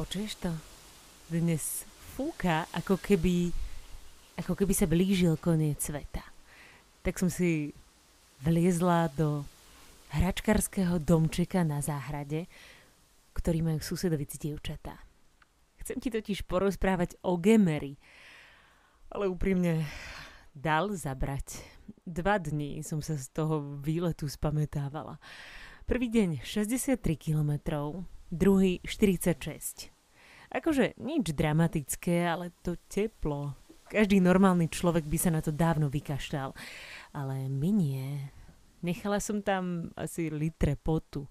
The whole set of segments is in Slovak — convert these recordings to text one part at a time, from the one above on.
Počuješ to? Dnes fúka, ako keby, ako keby sa blížil koniec sveta. Tak som si vliezla do hračkarského domčeka na záhrade, ktorý majú susedovici dievčatá. Chcem ti totiž porozprávať o Gemery, ale úprimne dal zabrať. Dva dní som sa z toho výletu spamätávala. Prvý deň 63 kilometrov, druhý 46. Akože nič dramatické, ale to teplo. Každý normálny človek by sa na to dávno vykašľal. Ale my nie. Nechala som tam asi litre potu.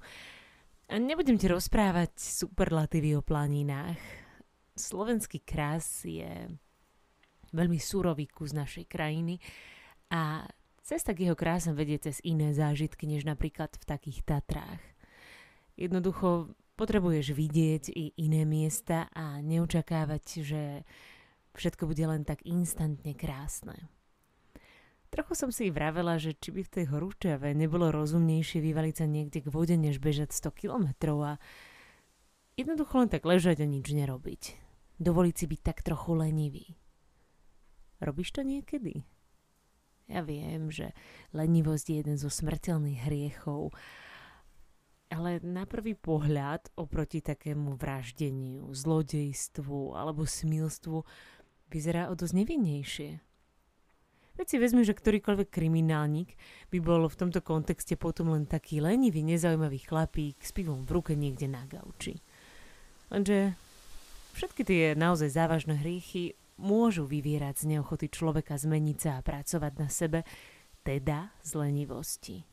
A nebudem ti rozprávať superlatívy o planinách. Slovenský krás je veľmi surový kus našej krajiny a cesta k jeho krásom vedie cez iné zážitky, než napríklad v takých Tatrách. Jednoducho Potrebuješ vidieť i iné miesta a neočakávať, že všetko bude len tak instantne krásne. Trochu som si vravela, že či by v tej horúčave nebolo rozumnejšie vyvaliť sa niekde k vode, než bežať 100 kilometrov a jednoducho len tak ležať a nič nerobiť. Dovoliť si byť tak trochu lenivý. Robíš to niekedy? Ja viem, že lenivosť je jeden zo smrteľných hriechov ale na prvý pohľad oproti takému vraždeniu, zlodejstvu alebo smilstvu vyzerá o dosť nevinnejšie. Veď si vezmi, že ktorýkoľvek kriminálnik by bol v tomto kontexte potom len taký lenivý, nezaujímavý chlapík s pivom v ruke niekde na gauči. Lenže všetky tie naozaj závažné hriechy môžu vyvierať z neochoty človeka zmeniť sa a pracovať na sebe, teda z lenivosti.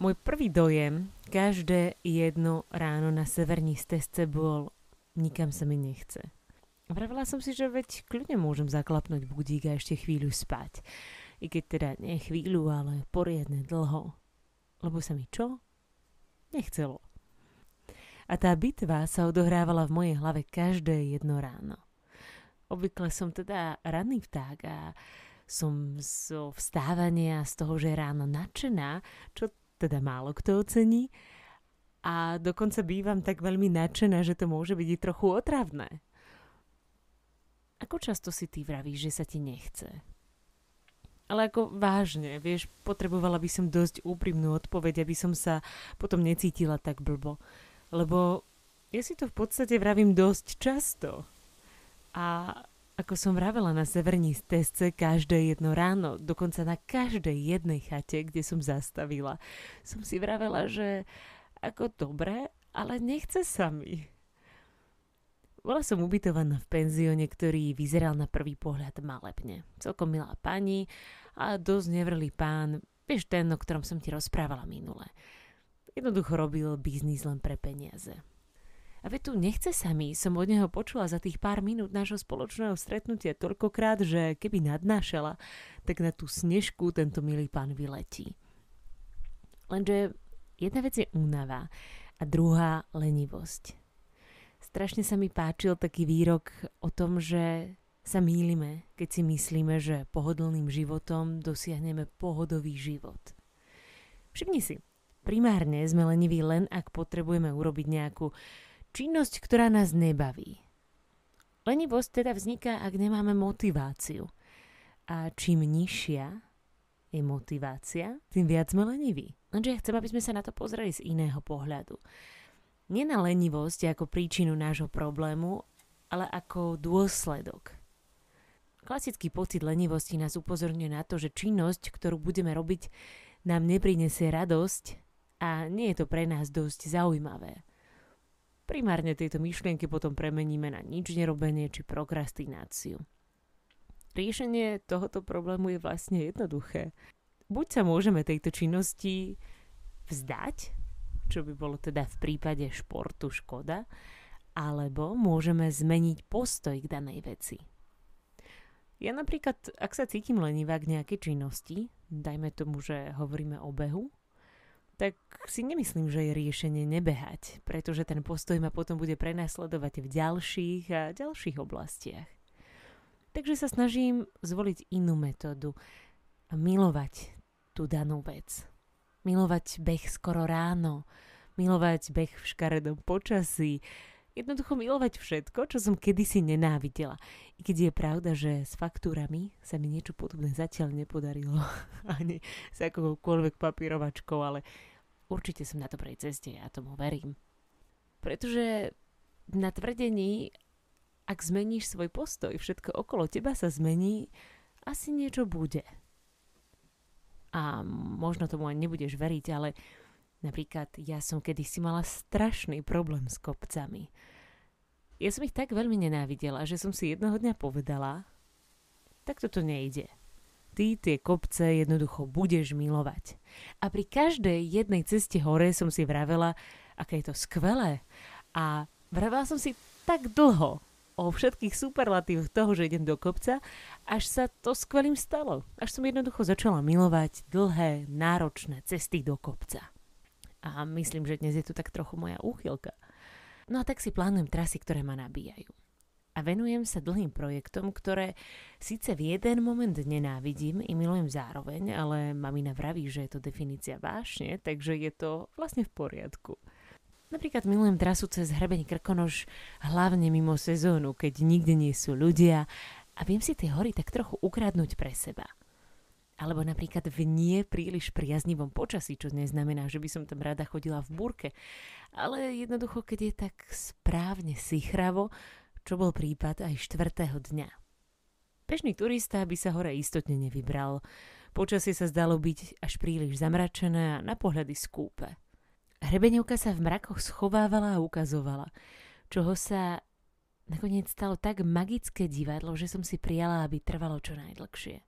Môj prvý dojem každé jedno ráno na severní stezce bol nikam sa mi nechce. Vravela som si, že veď kľudne môžem zaklapnúť budík a ešte chvíľu spať. I keď teda nie chvíľu, ale poriadne dlho. Lebo sa mi čo? Nechcelo. A tá bitva sa odohrávala v mojej hlave každé jedno ráno. Obvykle som teda ranný vták a som zo vstávania z toho, že ráno nadšená, čo teda málo kto ocení. A dokonca bývam tak veľmi nadšená, že to môže byť i trochu otravné. Ako často si ty vravíš, že sa ti nechce? Ale ako vážne, vieš, potrebovala by som dosť úprimnú odpoveď, aby som sa potom necítila tak blbo. Lebo ja si to v podstate vravím dosť často. A ako som vravela na severní stezce každé jedno ráno, dokonca na každej jednej chate, kde som zastavila, som si vravela, že ako dobre, ale nechce sa mi. Bola som ubytovaná v penzióne, ktorý vyzeral na prvý pohľad malebne. Celkom milá pani a dosť nevrlý pán, vieš ten, o ktorom som ti rozprávala minule. Jednoducho robil biznis len pre peniaze. A veď tu nechce sa mi, som od neho počula za tých pár minút nášho spoločného stretnutia toľkokrát, že keby nadnášala, tak na tú snežku tento milý pán vyletí. Lenže jedna vec je únava a druhá lenivosť. Strašne sa mi páčil taký výrok o tom, že sa mýlime, keď si myslíme, že pohodlným životom dosiahneme pohodový život. Všimni si, primárne sme leniví len ak potrebujeme urobiť nejakú činnosť, ktorá nás nebaví. Lenivosť teda vzniká, ak nemáme motiváciu. A čím nižšia je motivácia, tým viac sme leniví. Lenže ja chcem, aby sme sa na to pozreli z iného pohľadu. Nie na lenivosť ako príčinu nášho problému, ale ako dôsledok. Klasický pocit lenivosti nás upozorňuje na to, že činnosť, ktorú budeme robiť, nám neprinesie radosť a nie je to pre nás dosť zaujímavé. Primárne tieto myšlienky potom premeníme na nič nerobenie či prokrastináciu. Riešenie tohoto problému je vlastne jednoduché. Buď sa môžeme tejto činnosti vzdať, čo by bolo teda v prípade športu škoda, alebo môžeme zmeniť postoj k danej veci. Ja napríklad, ak sa cítim lenivá k nejakej činnosti, dajme tomu, že hovoríme o behu, tak si nemyslím, že je riešenie nebehať, pretože ten postoj ma potom bude prenasledovať v ďalších a ďalších oblastiach. Takže sa snažím zvoliť inú metódu a milovať tú danú vec. Milovať beh skoro ráno, milovať beh v škaredom počasí, jednoducho milovať všetko, čo som kedysi nenávidela. I keď je pravda, že s faktúrami sa mi niečo podobné zatiaľ nepodarilo, ani s akoukoľvek papírovačkou, ale určite som na dobrej ceste, ja tomu verím. Pretože na tvrdení, ak zmeníš svoj postoj, všetko okolo teba sa zmení, asi niečo bude. A možno tomu ani nebudeš veriť, ale Napríklad ja som kedysi mala strašný problém s kopcami. Ja som ich tak veľmi nenávidela, že som si jedného dňa povedala, tak toto nejde. Ty tie kopce jednoducho budeš milovať. A pri každej jednej ceste hore som si vravela, aké je to skvelé. A vravela som si tak dlho o všetkých superlatívoch toho, že idem do kopca, až sa to skvelým stalo. Až som jednoducho začala milovať dlhé, náročné cesty do kopca. A myslím, že dnes je tu tak trochu moja úchylka. No a tak si plánujem trasy, ktoré ma nabíjajú. A venujem sa dlhým projektom, ktoré síce v jeden moment nenávidím i milujem zároveň, ale mamina vraví, že je to definícia vášne, takže je to vlastne v poriadku. Napríklad milujem trasu cez hrebeň Krkonoš hlavne mimo sezónu, keď nikde nie sú ľudia a viem si tie hory tak trochu ukradnúť pre seba – alebo napríklad v nie príliš priaznivom počasí, čo neznamená, že by som tam rada chodila v burke. Ale jednoducho, keď je tak správne sichravo, čo bol prípad aj štvrtého dňa. Bežný turista by sa hore istotne nevybral. Počasie sa zdalo byť až príliš zamračené a na pohľady skúpe. Hrebeňovka sa v mrakoch schovávala a ukazovala, čoho sa nakoniec stalo tak magické divadlo, že som si prijala, aby trvalo čo najdlhšie.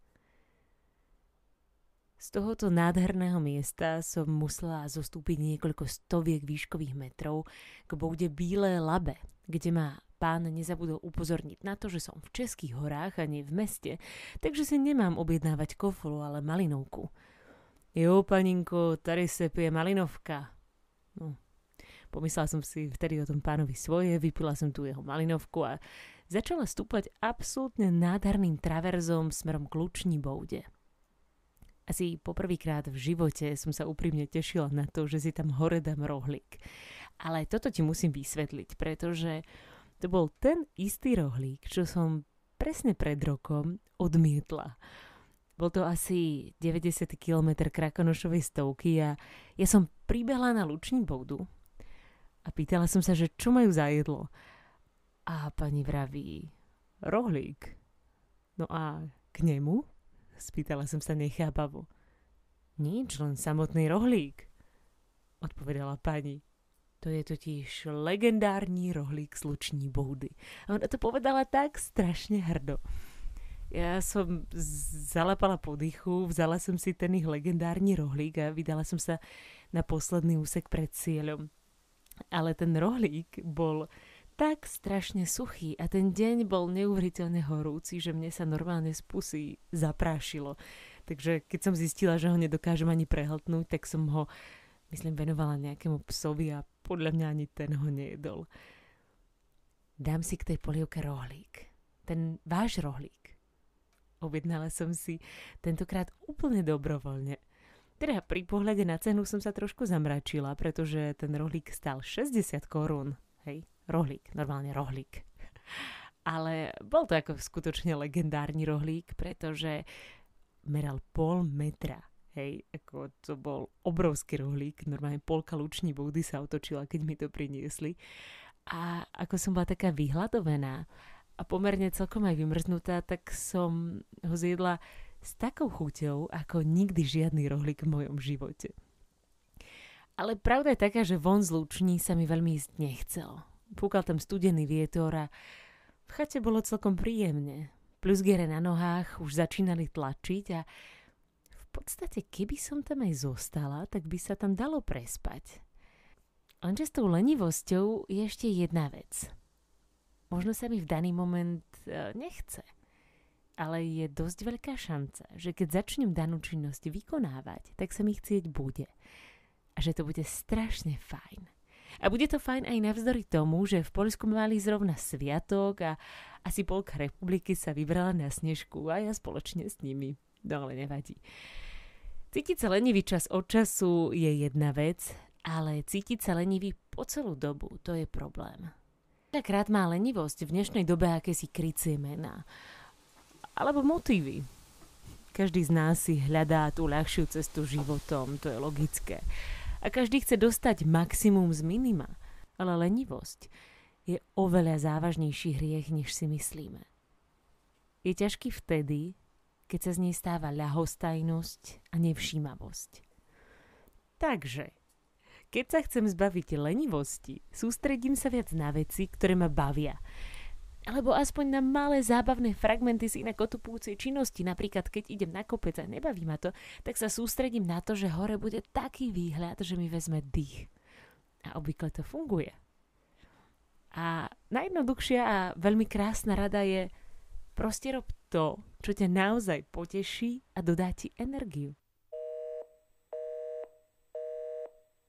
Z tohoto nádherného miesta som musela zostúpiť niekoľko stoviek výškových metrov k boude Bílé Labe, kde ma pán nezabudol upozorniť na to, že som v Českých horách a nie v meste, takže si nemám objednávať kofolu, ale malinovku. Jo, paninko, tady se pije malinovka. No, pomyslela som si vtedy o tom pánovi svoje, vypila som tu jeho malinovku a začala stúpať absolútne nádherným traverzom smerom k Luční boude. Asi poprvýkrát v živote som sa úprimne tešila na to, že si tam hore dám rohlík. Ale toto ti musím vysvetliť, pretože to bol ten istý rohlík, čo som presne pred rokom odmietla. Bol to asi 90 km krakonošovej stovky a ja som pribehla na luční boudu a pýtala som sa, že čo majú za jedlo. A pani vraví, rohlík. No a k nemu Spýtala som sa nechápavo. Nič, len samotný rohlík, odpovedala pani. To je totiž legendárny rohlík z Luční boudy. A ona to povedala tak strašne hrdo. Ja som zalapala po dychu, vzala som si ten ich legendárny rohlík a vydala som sa na posledný úsek pred cieľom. Ale ten rohlík bol tak strašne suchý a ten deň bol neuveriteľne horúci, že mne sa normálne z pusy zaprášilo. Takže keď som zistila, že ho nedokážem ani prehltnúť, tak som ho, myslím, venovala nejakému psovi a podľa mňa ani ten ho nejedol. Dám si k tej polievke rohlík. Ten váš rohlík. Objednala som si tentokrát úplne dobrovoľne. Teda pri pohľade na cenu som sa trošku zamračila, pretože ten rohlík stal 60 korún. Hej, rohlík, normálne rohlík. Ale bol to ako skutočne legendárny rohlík, pretože meral pol metra. Hej, ako to bol obrovský rohlík, normálne polka luční boudy sa otočila, keď mi to priniesli. A ako som bola taká vyhľadovená a pomerne celkom aj vymrznutá, tak som ho zjedla s takou chuťou, ako nikdy žiadny rohlík v mojom živote. Ale pravda je taká, že von z Luční sa mi veľmi ísť nechcel. Púkal tam studený vietor a v chate bolo celkom príjemne. Plusgere na nohách už začínali tlačiť a podstate keby som tam aj zostala, tak by sa tam dalo prespať. Lenže s tou lenivosťou je ešte jedna vec. Možno sa mi v daný moment e, nechce, ale je dosť veľká šanca, že keď začnem danú činnosť vykonávať, tak sa mi chcieť bude. A že to bude strašne fajn. A bude to fajn aj navzdory tomu, že v Polsku mali zrovna sviatok a asi polka republiky sa vybrala na snežku a ja spoločne s nimi. No ale nevadí. Cítiť sa lenivý čas od času je jedna vec, ale cítiť sa lenivý po celú dobu, to je problém. Veľakrát má lenivosť v dnešnej dobe akési krycie mená. Alebo motívy. Každý z nás si hľadá tú ľahšiu cestu životom, to je logické. A každý chce dostať maximum z minima. Ale lenivosť je oveľa závažnejší hriech, než si myslíme. Je ťažký vtedy, keď sa z nej stáva ľahostajnosť a nevšímavosť. Takže, keď sa chcem zbaviť lenivosti, sústredím sa viac na veci, ktoré ma bavia – alebo aspoň na malé zábavné fragmenty z inak otupujúcej činnosti. Napríklad, keď idem na kopec a nebaví ma to, tak sa sústredím na to, že hore bude taký výhľad, že mi vezme dých. A obvykle to funguje. A najjednoduchšia a veľmi krásna rada je proste rob to, čo ťa naozaj poteší a dodá ti energiu.